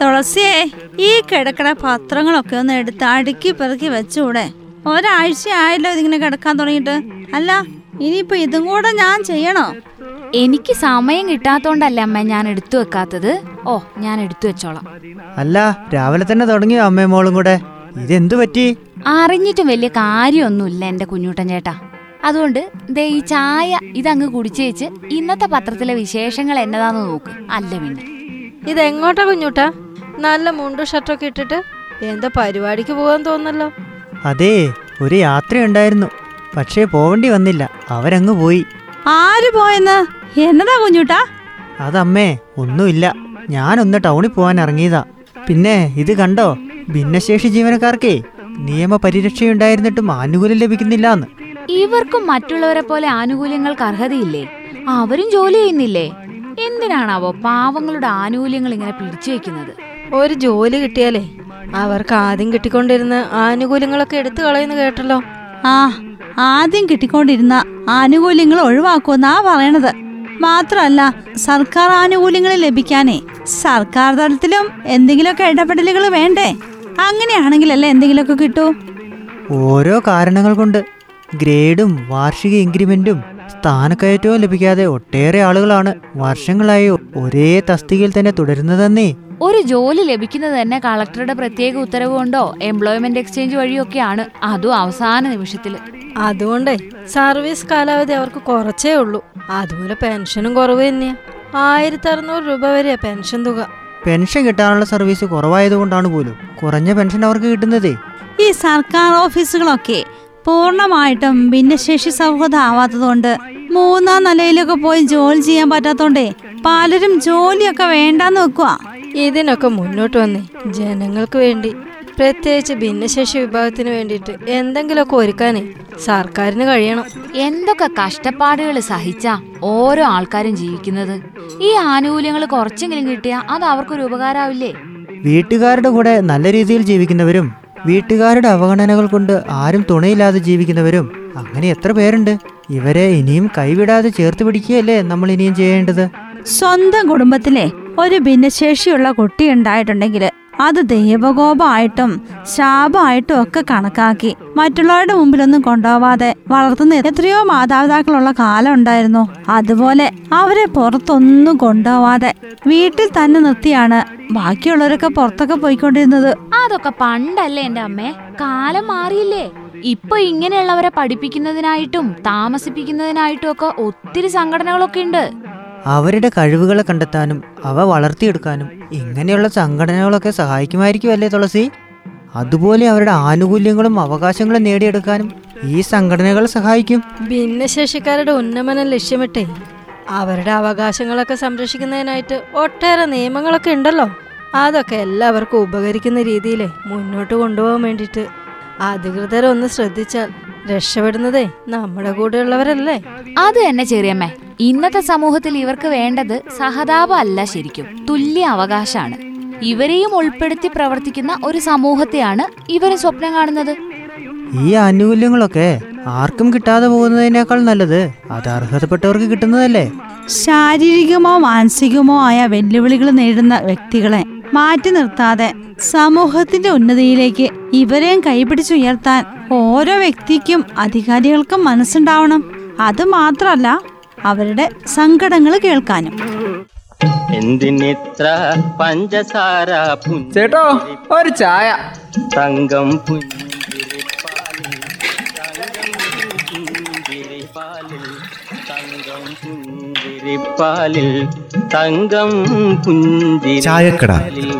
തുളസിയെ ഈ കിടക്കണ പത്രങ്ങളൊക്കെ ഒന്ന് എടുത്ത് അടുക്കി പെറുക്കി വെച്ചൂടെ. ഒരാഴ്ച ആയല്ലോ ഇതിങ്ങനെ കിടക്കാൻ തുടങ്ങിയിട്ട്. അല്ല ഇനിയിപ്പോ ഇതും കൂടെ ഞാൻ ചെയ്യണോ? എനിക്ക് സമയം കിട്ടാത്തോണ്ടല്ല അമ്മ ഞാൻ എടുത്തു വെക്കാത്തത്. ഓ ഞാൻ എടുത്തു വെച്ചോളാം. അല്ല രാവിലെ തന്നെ തുടങ്ങിയോ അമ്മയും മോളും കൂടെ? ഇതെന്തു പറ്റി? അറിഞ്ഞിട്ടും വലിയ കാര്യമൊന്നുമില്ല എന്റെ കുഞ്ഞൂട്ടൻ ചേട്ടാ. അതുകൊണ്ട് ദേ ഈ ചായ ഇതങ്ങ് കുടിച്ചേച്ച് ഇന്നത്തെ പത്രത്തിലെ വിശേഷങ്ങൾ എന്നതാന്ന് നോക്ക്. അല്ല പിന്നെ. ഇതെങ്ങോട്ടാ കുഞ്ഞൂട്ടാ? നല്ല മുണ്ടും ഷർട്ടൊക്കെ ഇട്ടിട്ട് എന്താ പരിപാടിക്ക് പോകാൻ തോന്നല്ലോ അതേ ഒരു യാത്രയുണ്ടായിരുന്നു. പക്ഷേ പോവേണ്ടി വന്നില്ല. അവരങ്ങ് പോയി. ആര് പോയെന്ന്? എന്നതാ കുഞ്ഞൂട്ടാ? അതമ്മേ ഒന്നുമില്ല. ഞാനൊന്ന് ടൗണിൽ പോകാൻ ഇറങ്ങിയതാ. പിന്നെ ഇത് കണ്ടോ? ഭിന്നശേഷി ജീവനക്കാർക്കേ നിയമ പരിരക്ഷയുണ്ടായിരുന്നിട്ടും ആനുകൂല്യം ലഭിക്കുന്നില്ലാന്ന്. ഇവർക്കും മറ്റുള്ളവരെ പോലെ ആനുകൂല്യങ്ങൾക്ക് അർഹതയില്ലേ? അവരും ജോലി ചെയ്യുന്നില്ലേ? എന്തിനാണാവോ പാവങ്ങളുടെ ആനുകൂല്യങ്ങൾ ഇങ്ങനെ പിടിച്ചു വെക്കുന്നത് ഒരു ജോലി കിട്ടിയാലേ അവർക്ക് ആദ്യം കിട്ടിക്കൊണ്ടിരുന്ന ആനുകൂല്യങ്ങളൊക്കെ എടുത്തു കളയുന്നു കേട്ടല്ലോ. ആ ആദ്യം കിട്ടിക്കൊണ്ടിരുന്ന ആനുകൂല്യങ്ങൾ ഒഴിവാക്കുമെന്നാ പറയണത്. മാത്രമല്ല സർക്കാർ ആനുകൂല്യങ്ങൾ ലഭിക്കാനേ സർക്കാർ തലത്തിലും എന്തെങ്കിലുമൊക്കെ ഇടപെടലുകൾ വേണ്ടേ? അങ്ങനെയാണെങ്കിലല്ലേ എന്തെങ്കിലുമൊക്കെ കിട്ടൂ? ഓരോ കാരണങ്ങൾ കൊണ്ട് ഗ്രേഡും വാർഷിക ഇൻക്രിമെന്റും സ്ഥാനക്കയറ്റവും ലഭിക്കാതെ ഒട്ടേറെ ആളുകളാണ് വർഷങ്ങളായി ഒരേ തസ്തികയിൽ തന്നെ തുടരുന്നതെന്നേ. ഒരു ജോലി ലഭിക്കുന്നത് തന്നെ കളക്ടറുടെ പ്രത്യേക ഉത്തരവ് കൊണ്ടോ എംപ്ലോയ്മെന്റ് എക്സ്ചേഞ്ച് വഴിയൊക്കെയാണ്. അതും അവസാന നിമിഷത്തിൽ. അതുകൊണ്ടേ സർവീസ് കാലാവധി അവർക്ക് കുറച്ചേ ഉള്ളൂ. അതുപോലെ പെൻഷനും കുറവ് തന്നെയാ. ആയിരത്തി അറുന്നൂറ് രൂപ വരെയാ പെൻഷൻ തുക. പെൻഷൻ കിട്ടാനുള്ള സർവീസ് കുറവായതുകൊണ്ടാണ് പോലും കുറഞ്ഞ പെൻഷൻ അവർക്ക് കിട്ടുന്നതേ. ഈ സർക്കാർ ഓഫീസുകളൊക്കെ പൂർണമായിട്ടും ഭിന്നശേഷി സൗഹൃദം ആവാത്തതുകൊണ്ട് മൂന്നാം നിലയിലൊക്കെ പോയി ജോലി ചെയ്യാൻ പറ്റാത്തോണ്ടേ പലരും ജോലിയൊക്കെ വേണ്ടാന്ന് വെക്കുക ഇതിനൊക്കെ മുന്നോട്ട് വന്നേ. ജനങ്ങൾക്ക് വേണ്ടി പ്രത്യേകിച്ച് ഭിന്നശേഷി വിഭാഗത്തിന് വേണ്ടിയിട്ട് എന്തെങ്കിലുമൊക്കെ ഒരുക്കാനേ സർക്കാരിന് കഴിയണം. എന്തൊക്കെ കഷ്ടപ്പാടുകൾ സഹിച്ചാ ഓരോ ആൾക്കാരും ജീവിക്കുന്നത്. ഈ ആനുകൂല്യങ്ങൾ കുറച്ചെങ്കിലും കിട്ടിയാ അത് അവർക്കൊരു ഉപകാരാവില്ലേ? വീട്ടുകാരുടെ കൂടെ നല്ല രീതിയിൽ ജീവിക്കുന്നവരും വീട്ടുകാരുടെ അവഗണനകൾ കൊണ്ട് ആരും തുണയില്ലാതെ ജീവിക്കുന്നവരും അങ്ങനെ എത്ര പേരുണ്ട്? ഇവരെ ഇനിയും കൈവിടാതെ ചേർത്ത് പിടിക്കുകയല്ലേ നമ്മൾ ഇനിയും ചെയ്യേണ്ടത്? സ്വന്തം കുടുംബത്തിലെ ഒരു ഭിന്നശേഷിയുള്ള കുട്ടി ഉണ്ടായിട്ടുണ്ടെങ്കിൽ അത് ദൈവകോപമായിട്ടും ശാപമായിട്ടും ഒക്കെ കണക്കാക്കി. മറ്റുള്ളവരുടെ മുമ്പിലൊന്നും കൊണ്ടുപോവാതെ വളർത്തുന്ന എത്രയോ മാതാപിതാക്കളുള്ള കാലം ഉണ്ടായിരുന്നു. അതുപോലെ അവരെ പുറത്തൊന്നും കൊണ്ടുപോവാതെ വീട്ടിൽ തന്നെ നിർത്തിയാണ് ബാക്കിയുള്ളവരൊക്കെ പുറത്തൊക്കെ പോയിക്കൊണ്ടിരുന്നത്. അതൊക്കെ പണ്ടല്ലേ എന്റെ അമ്മേ? കാലം മാറിയില്ലേ? ഇപ്പൊ ഇങ്ങനെയുള്ളവരെ പഠിപ്പിക്കുന്നതിനായിട്ടും താമസിപ്പിക്കുന്നതിനായിട്ടും ഒക്കെ ഒത്തിരി സംഘടനകളൊക്കെ ഉണ്ട്. അവരുടെ കഴിവുകളെ കണ്ടെത്താനും അവ വളർത്തിയെടുക്കാനും ഇങ്ങനെയുള്ള സംഘടനകളൊക്കെ സഹായിക്കുമായിരിക്കും അല്ലേ തുളസി? അതുപോലെ അവരുടെ ആനുകൂല്യങ്ങളും അവകാശങ്ങളും നേടിയെടുക്കാനും ഈ സംഘടനകൾ സഹായിക്കും. ഭിന്നശേഷിക്കാരുടെ ഉന്നമനം ലക്ഷ്യമിട്ടേ. അവരുടെ അവകാശങ്ങളൊക്കെ സംരക്ഷിക്കുന്നതിനായിട്ട് ഒട്ടേറെ നിയമങ്ങളൊക്കെ ഉണ്ടല്ലോ. അതൊക്കെ എല്ലാവർക്കും ഉപകരിക്കുന്ന രീതിയിലേ മുന്നോട്ട് കൊണ്ടുപോകാൻ വേണ്ടിയിട്ട് അധികൃതരൊന്ന് ശ്രദ്ധിച്ചാൽ രക്ഷപ്പെടുന്നതേ നമ്മുടെ കൂടെയുള്ളവരല്ലേ? അത് തന്നെ ചെറിയമ്മേ. ഇന്നത്തെ സമൂഹത്തിൽ ഇവർക്ക് വേണ്ടത് സഹതാപമല്ല ശരിക്കും. തുല്യ അവകാശമാണ്. ഇവരെയും ഉൾപ്പെടുത്തി പ്രവർത്തിക്കുന്ന ഒരു സമൂഹത്തെയാണ് ഇവരും സ്വപ്നം കാണുന്നത്. ഈ ആനുകൂല്യങ്ങളൊക്കെ ആർക്കും കിട്ടാതെ പോകുന്നതിനേക്കാൾ നല്ലത് അത് അർഹതപ്പെട്ടവർക്ക് കിട്ടുന്നതല്ലേ? ശാരീരികമോ മാനസികമോ ആയ വെല്ലുവിളികൾ നേരിടുന്ന വ്യക്തികളെ മാറ്റി നിർത്താതെ സമൂഹത്തിന്റെ ഉന്നതിയിലേക്ക് ഇവരെയും കൈപിടിച്ചുയർത്താൻ ഓരോ വ്യക്തിക്കും അധികാരികൾക്കും മനസ്സുണ്ടാവണം. അത് മാത്രമല്ല അവരുടെ സങ്കടങ്ങൾ കേൾക്കാനും എന്തിനിത്ര പഞ്ചസാര ചേട്ടോ ഒരു ചായ തങ്കം പുഞ്ചിരിപ്പാലിൽ തങ്കം പുഞ്ചിരിപ്പാലിൽ തങ്കം. പുഞ്ചിരിപ്പാലിൽ